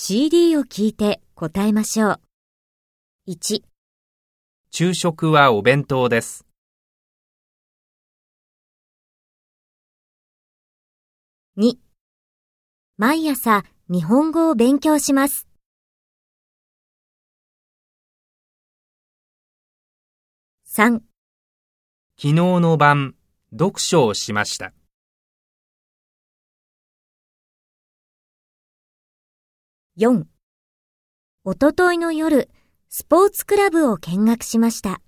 CD を聞いて答えましょう。1、昼食はお弁当です。2毎朝日本語を勉強します。3昨日の晩、読書をしました。4おとといの夜、スポーツクラブを見学しました。